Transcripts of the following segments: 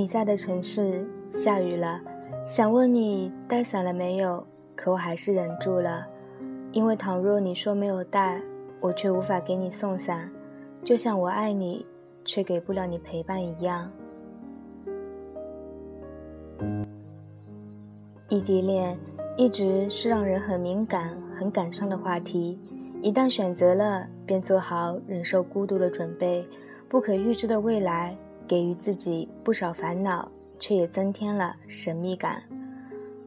你在的城市下雨了，想问你带伞了没有，可我还是忍住了，因为倘若你说没有带，我却无法给你送伞，就像我爱你，却给不了你陪伴一样。异地恋一直是让人很敏感、很感伤的话题，一旦选择了，便做好忍受孤独的准备。不可预知的未来给予自己不少烦恼，却也增添了神秘感。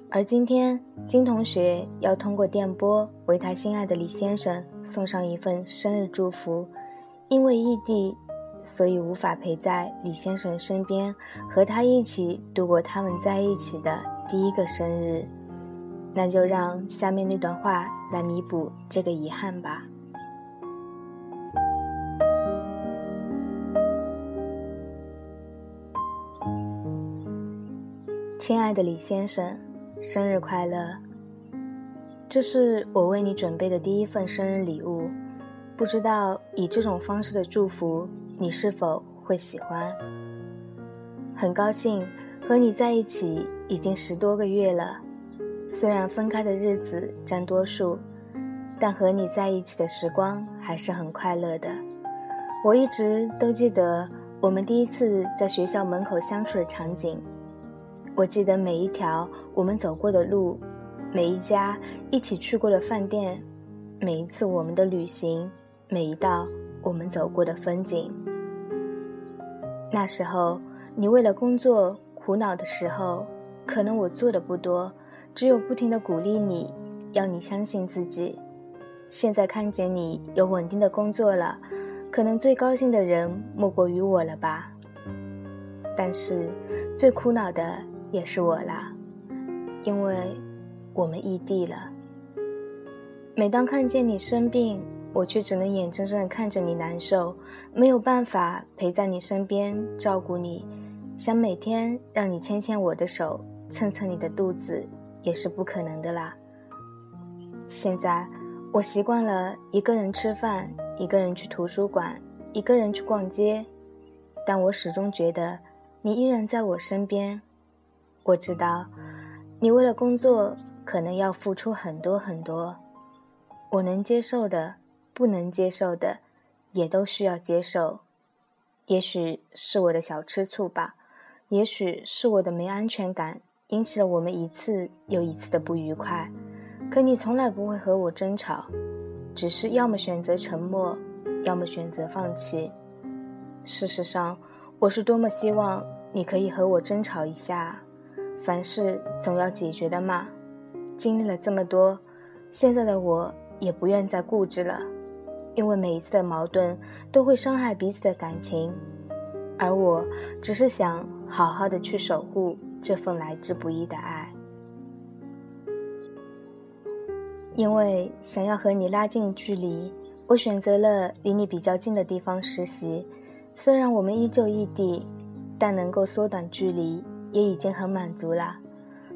而今天，金同学要通过电波为他心爱的李先生送上一份生日祝福。因为异地，所以无法陪在李先生身边，和他一起度过他们在一起的第一个生日。那就让下面那段话来弥补这个遗憾吧。亲爱的李先生，生日快乐！这是我为你准备的第一份生日礼物，不知道以这种方式的祝福，你是否会喜欢？很高兴和你在一起已经十多个月了，虽然分开的日子占多数，但和你在一起的时光还是很快乐的。我一直都记得我们第一次在学校门口相处的场景。我记得每一条我们走过的路，每一家一起去过的饭店，每一次我们的旅行，每一道我们走过的风景。那时候你为了工作苦恼的时候，可能我做的不多，只有不停的鼓励你，要你相信自己。现在看见你有稳定的工作了，可能最高兴的人莫过于我了吧。但是最苦恼的。也是我啦，因为我们异地了。每当看见你生病，我却只能眼睁睁的看着你难受，没有办法陪在你身边照顾你。想每天让你牵牵我的手，蹭蹭你的肚子，也是不可能的啦。现在我习惯了一个人吃饭，一个人去图书馆，一个人去逛街，但我始终觉得你依然在我身边。我知道，你为了工作可能要付出很多很多，我能接受的，不能接受的，也都需要接受。也许是我的小吃醋吧，也许是我的没安全感引起了我们一次又一次的不愉快。可你从来不会和我争吵，只是要么选择沉默，要么选择放弃。事实上，我是多么希望你可以和我争吵一下。凡事总要解决的嘛。经历了这么多，现在的我也不愿再固执了，因为每一次的矛盾都会伤害彼此的感情，而我只是想好好的去守护这份来之不易的爱。因为想要和你拉近距离，我选择了离你比较近的地方实习。虽然我们依旧异地，但能够缩短距离。也已经很满足了。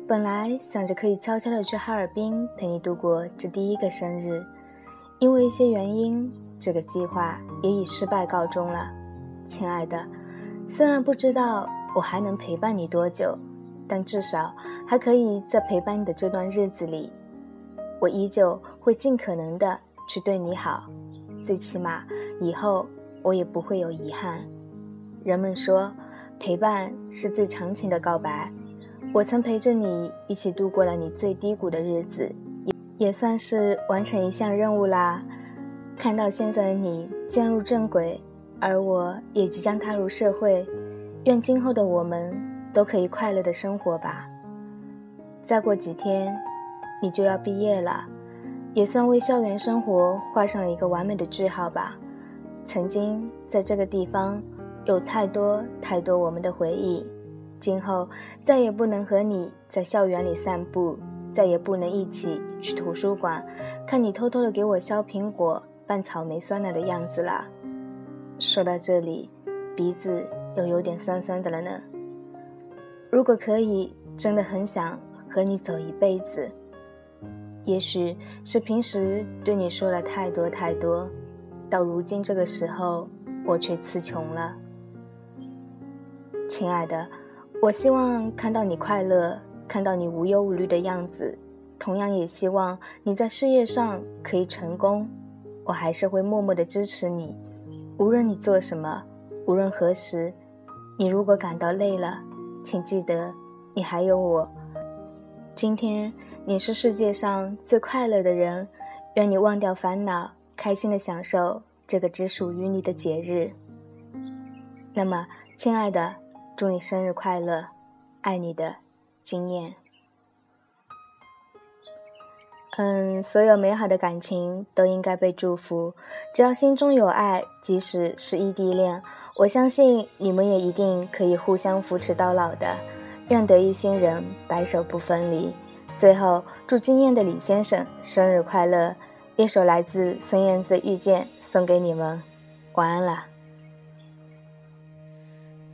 本来想着可以悄悄的去哈尔滨陪你度过这第一个生日，因为一些原因，这个计划也以失败告终了。亲爱的，虽然不知道我还能陪伴你多久，但至少还可以在陪伴你的这段日子里，我依旧会尽可能的去对你好。最起码以后我也不会有遗憾。人们说。陪伴是最长情的告白，我曾陪着你一起度过了你最低谷的日子，也也算是完成一项任务啦。看到现在的你渐入正轨，而我也即将踏入社会，愿今后的我们都可以快乐的生活吧。再过几天，你就要毕业了，也算为校园生活画上了一个完美的句号吧。曾经在这个地方。有太多太多我们的回忆，今后再也不能和你在校园里散步，再也不能一起去图书馆，看你偷偷的给我削苹果、拌草莓酸奶的样子了。说到这里，鼻子又有点酸酸的了呢。如果可以，真的很想和你走一辈子。也许是平时对你说了太多太多，到如今这个时候，我却词穷了。亲爱的，我希望看到你快乐，看到你无忧无虑的样子，同样也希望你在事业上可以成功。我还是会默默的支持你，无论你做什么，无论何时。你如果感到累了，请记得，你还有我。今天你是世界上最快乐的人，愿你忘掉烦恼，开心的享受这个只属于你的节日。那么，亲爱的，祝你生日快乐，爱你的，经验。嗯，所有美好的感情都应该被祝福。只要心中有爱，即使是异地恋，我相信你们也一定可以互相扶持到老的。愿得一心人，白首不分离。最后，祝惊艳的李先生生日快乐！一首来自孙燕姿《遇见》送给你们，晚安了。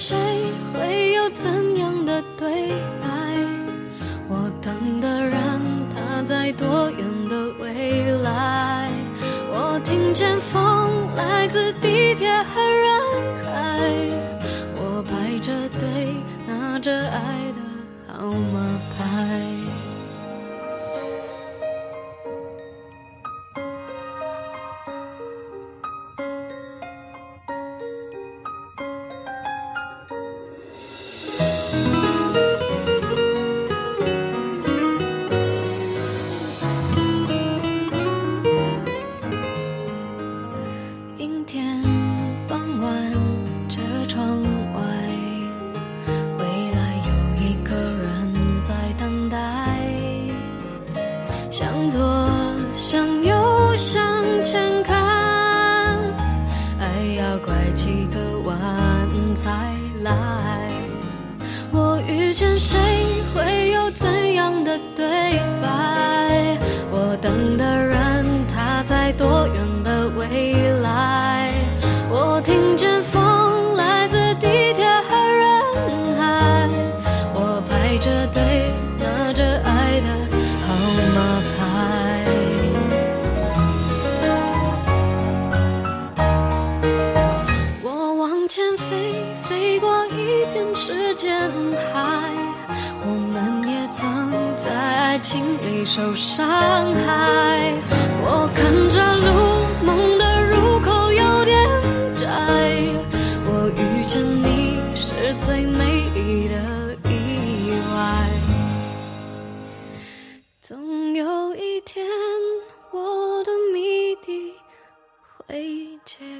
谁，会有怎样的对白？我等的人，他在多远的未来？我听见风几个晚才来。我遇见谁，会有怎样的对白？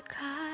Kai.